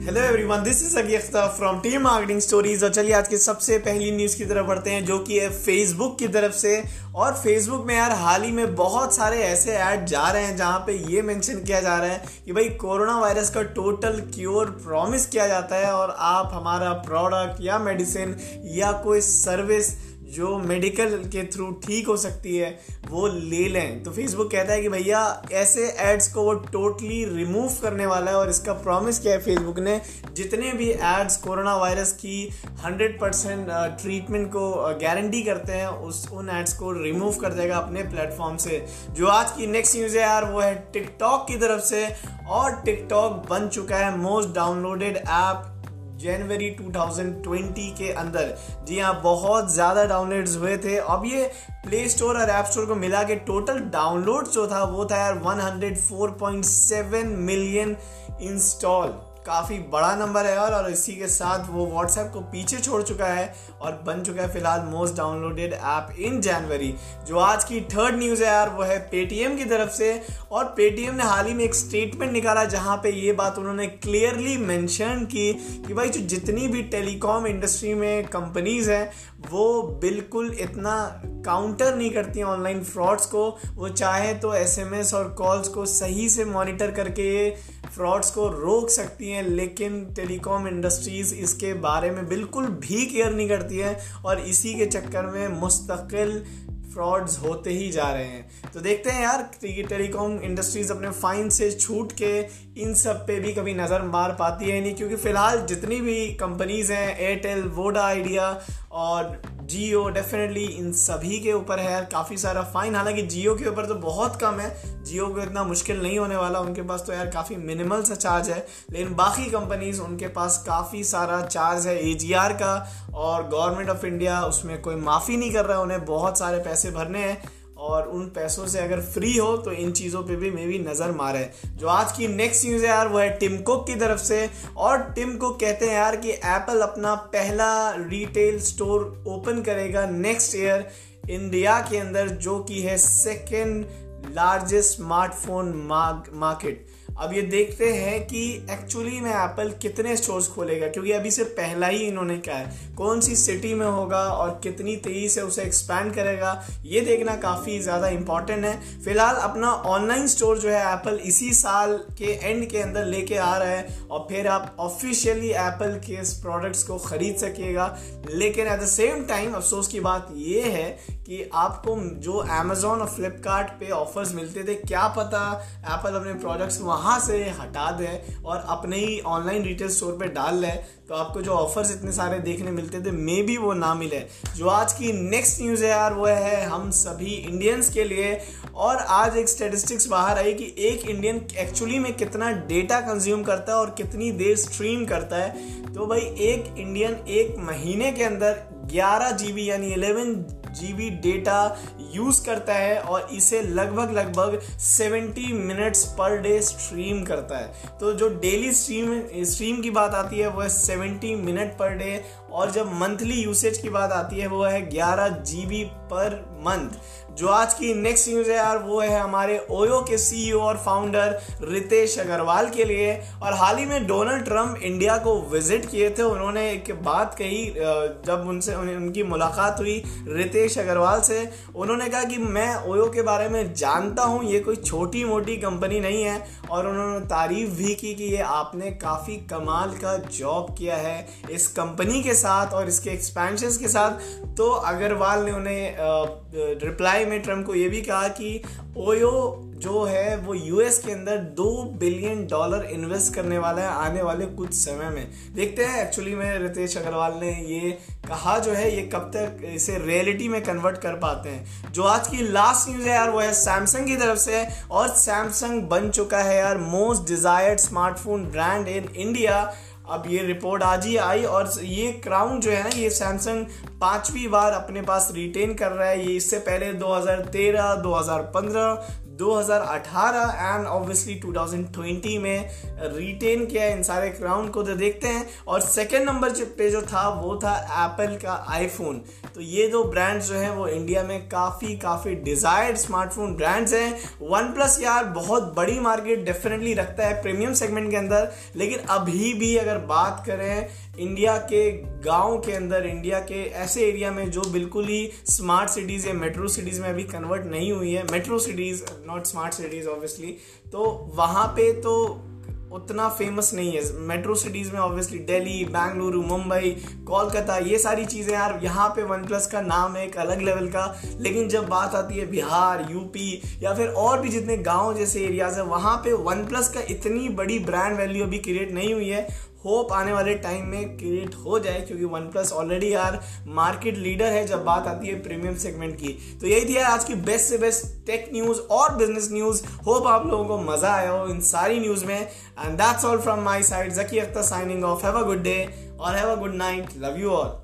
Hello everyone this is अगेफ्ता from team marketing stories और चलिए आज की सबसे पहली न्यूज़ की तरफ़ बढ़ते हैं, जो कि है फेसबुक की तरफ़ से। और फेसबुक में यार हाल ही में बहुत सारे ऐसे ऐड जा रहे हैं जहाँ पे ये मेंशन किया जा रहा है कि भाई कोरोना वायरस का टोटल क्योर प्रॉमिस किया जाता है और आप हमारा प्रोडक्ट या मेडिसिन या कोई सर्विस जो मेडिकल के थ्रू ठीक हो सकती है, वो ले लें। तो फेसबुक कहता है कि भैया, ऐसे एड्स को वो टोटली रिमूव करने वाला है और इसका प्रॉमिस किया है फेसबुक ने, जितने भी एड्स कोरोना वायरस की 100 परसेंट ट्रीटमेंट को गारंटी करते हैं, उस, उन एड्स को रिमूव कर देगा अपने प्लेटफॉर्म से। जो आज की नेक्स्ट न्यूज़ है यार, वो है टिकटॉक की तरफ़ से, और टिकटॉक बन चुका है मोस्ट डाउनलोडेड ऐप जनवरी 2020 के अंदर। जी हाँ बहुत ज़्यादा डाउनलोड्स हुए थे। अब ये प्ले स्टोर और ऐप स्टोर को मिला के टोटल डाउनलोड जो था, वो था यार 104.7 मिलियन इंस्टॉल काफ़ी बड़ा नंबर है यार और इसी के साथ वो व्हाट्सएप को पीछे छोड़ चुका है और बन चुका है फ़िलहाल most downloaded app in January जो आज की थर्ड न्यूज़ है यार, वो है पेटीएम की तरफ़ से। और पेटीएम ने हाल ही में एक स्टेटमेंट निकाला जहाँ पे ये बात उन्होंने क्लियरली मेंशन की कि भाई जो जितनी भी टेलीकॉम इंडस्ट्री में कंपनीज़ हैं, वो बिल्कुल इतना काउंटर नहीं करती ऑनलाइन फ्रॉड्स को। वो चाहे तो एसएमएस और कॉल्स को सही से मॉनिटर करके फ्रॉड्स को रोक सकती हैं, लेकिन टेलीकॉम इंडस्ट्रीज़ इसके बारे में बिल्कुल भी केयर नहीं करती है और इसी के चक्कर में मुस्तकिल फ्रॉड्स होते ही जा रहे हैं। तो देखते हैं यार टेलीकॉम इंडस्ट्रीज़ अपने फाइन से छूट के इन सब पे भी कभी नज़र मार पाती है नहीं? क्योंकि फ़िलहाल जितनी भी कंपनीज़ हैं एयरटेल वोडा आइडिया और जियो डेफिनेटली इन सभी के ऊपर है यार काफ़ी सारा फाइन हालाँकि जियो के ऊपर तो बहुत कम है। जियो को इतना मुश्किल नहीं होने वाला, उनके पास तो यार काफ़ी मिनिमल सा चार्ज है। लेकिन बाकी कंपनीज़ उनके पास काफ़ी सारा चार्ज है एजीआर का और गवर्नमेंट ऑफ़ इंडिया उसमें कोई माफ़ी नहीं कर रहा है। उन्हें बहुत सारे पैसे भरने हैं। और उन पैसों से अगर फ्री हो तो इन चीज़ों पे भी मे भी नज़र मारे। जो आज की नेक्स्ट न्यूज़ है यार, वो है टिम कुक की तरफ़ से। और टिम कुक कहते हैं यार कि एप्पल अपना पहला रिटेल स्टोर ओपन करेगा नेक्स्ट ईयर इंडिया के अंदर, जो कि है सेकेंड लार्जेस्ट स्मार्टफ़ोन मार्केट अब ये देखते हैं कि एक्चुअली में एप्पल कितने स्टोर्स खोलेगा, क्योंकि अभी से पहला ही इन्होंने क्या है। कौन सी सिटी में होगा और कितनी तेज़ी से उसे एक्सपैंड करेगा, ये देखना काफ़ी ज़्यादा इंपॉर्टेंट है। फ़िलहाल अपना ऑनलाइन स्टोर जो है एप्पल इसी साल के एंड के अंदर लेके आ रहा है, और फिर आप ऑफिशियली एप्पल के इस प्रोडक्ट्स को खरीद सकिएगा। लेकिन एट द सेम टाइम अफसोस की बात ये है कि आपको जो अमेजोन और फ्लिपकार्ट ऑफर्स मिलते थे, क्या पता एप्पल अपने प्रोडक्ट्स वहाँ से हटा दे और अपने ही ऑनलाइन रिटेल स्टोर पे डाल ले तो आपको जो ऑफर्स इतने सारे देखने मिलते थे मे भी वो ना मिले। जो आज की नेक्स्ट न्यूज़ है यार, वो है हम सभी इंडियंस के लिए। और आज एक स्टेटिस्टिक्स बाहर आई कि एक इंडियन एक्चुअली में कितना डेटा कंज्यूम करता है और कितनी देर स्ट्रीम करता है। तो भाई एक इंडियन एक महीने के अंदर 11 जीबी यानी 11 जीबी डेटा यूज़ करता है और इसे लगभग लगभग 70 मिनट्स पर डे स्ट्रीम करता है। तो जो डेली स्ट्रीम स्ट्रीम की बात आती है वह है 70 मिनट पर डे और जब मंथली यूसेज की बात आती है, वो है ग्यारह जी पर मंथ। जो आज की नेक्स्ट न्यूज़ है यार, वो है हमारे ओयो के सीईओ और फाउंडर रितेश अग्रवाल के लिए। और हाल ही में डोनाल्ड ट्रंप इंडिया को विज़िट किए थे। उन्होंने एक बात कही जब उनसे उनकी मुलाकात हुई रितेश अग्रवाल से। उन्होंने कहा कि मैं ओयो के बारे में जानता हूँ, ये कोई छोटी मोटी कंपनी नहीं है। और उन्होंने तारीफ़ भी की कि ये आपने काफ़ी कमाल का जॉब किया है इस कंपनी के साथ और इसके एक्सपेंशन के साथ। तो अग्रवाल ने उन्हें रिप्लाई में ट्रंप को ये भी कहा कि ओयो जो है वो यूएस के अंदर दो बिलियन डॉलर इन्वेस्ट करने वाला है आने वाले कुछ समय में। देखते हैं एक्चुअली में रितेश अग्रवाल ने ये कहा जो है, ये कब तक इसे रियलिटी में कन्वर्ट कर पाते हैं। जो आज की लास्ट न्यूज़ है यार, वो है सैमसंग की तरफ़ से, और सैमसंग बन चुका है यार most desired smartphone brand in India अब ये रिपोर्ट आज ही आई और ये क्राउन जो है ना ये सैमसंग पांचवी बार अपने पास रिटेन कर रहा है। ये इससे पहले 2013, 2015, 2018 एंड ऑब्वियसली 2020 में रिटेन किया इन सारे क्राउन को तो देखते हैं। और सेकेंड नंबर पे जो था, वो था एप्पल का आईफोन तो ये दो ब्रांड्स जो हैं, वो इंडिया में काफ़ी काफ़ी डिज़ायर्ड स्मार्टफ़ोन ब्रांड्स हैं। वन प्लस यार, बहुत बड़ी मार्केट डेफिनेटली रखता है प्रीमियम सेगमेंट के अंदर। लेकिन अभी भी अगर बात करें इंडिया के गाँव के अंदर इंडिया के ऐसे एरिया में जो बिल्कुल ही स्मार्ट सिटीज़ या मेट्रो सिटीज़ में अभी कन्वर्ट नहीं हुई है। Metro cities not smart cities obviously तो वहाँ पे तो उतना फ़ेमस नहीं है। मेट्रो सिटीज़ में ऑब्वियसली दिल्ली बेंगलुरु मुंबई कोलकाता ये सारी चीज़ें यार, यहाँ पे वन प्लस का नाम है एक अलग लेवल का। लेकिन जब बात आती है बिहार यूपी या फिर और भी जितने गाँव जैसे एरियाज़ है, वहाँ पे वन प्लस का इतनी बड़ी ब्रांड वैल्यू अभी क्रिएट नहीं हुई है। होप आने वाले टाइम में क्रिएट हो जाए, क्योंकि वन प्लस ऑलरेडी यार मार्केट लीडर है जब बात आती है प्रीमियम सेगमेंट की। तो यही थी यार आज की बेस्ट से बेस्ट टेक न्यूज़ और बिज़नेस न्यूज़ होप आप लोगों को मज़ा आया हो इन सारी न्यूज़ में। And that's all from my side Zaki Akhtar signing off have a good day और have a good night love you all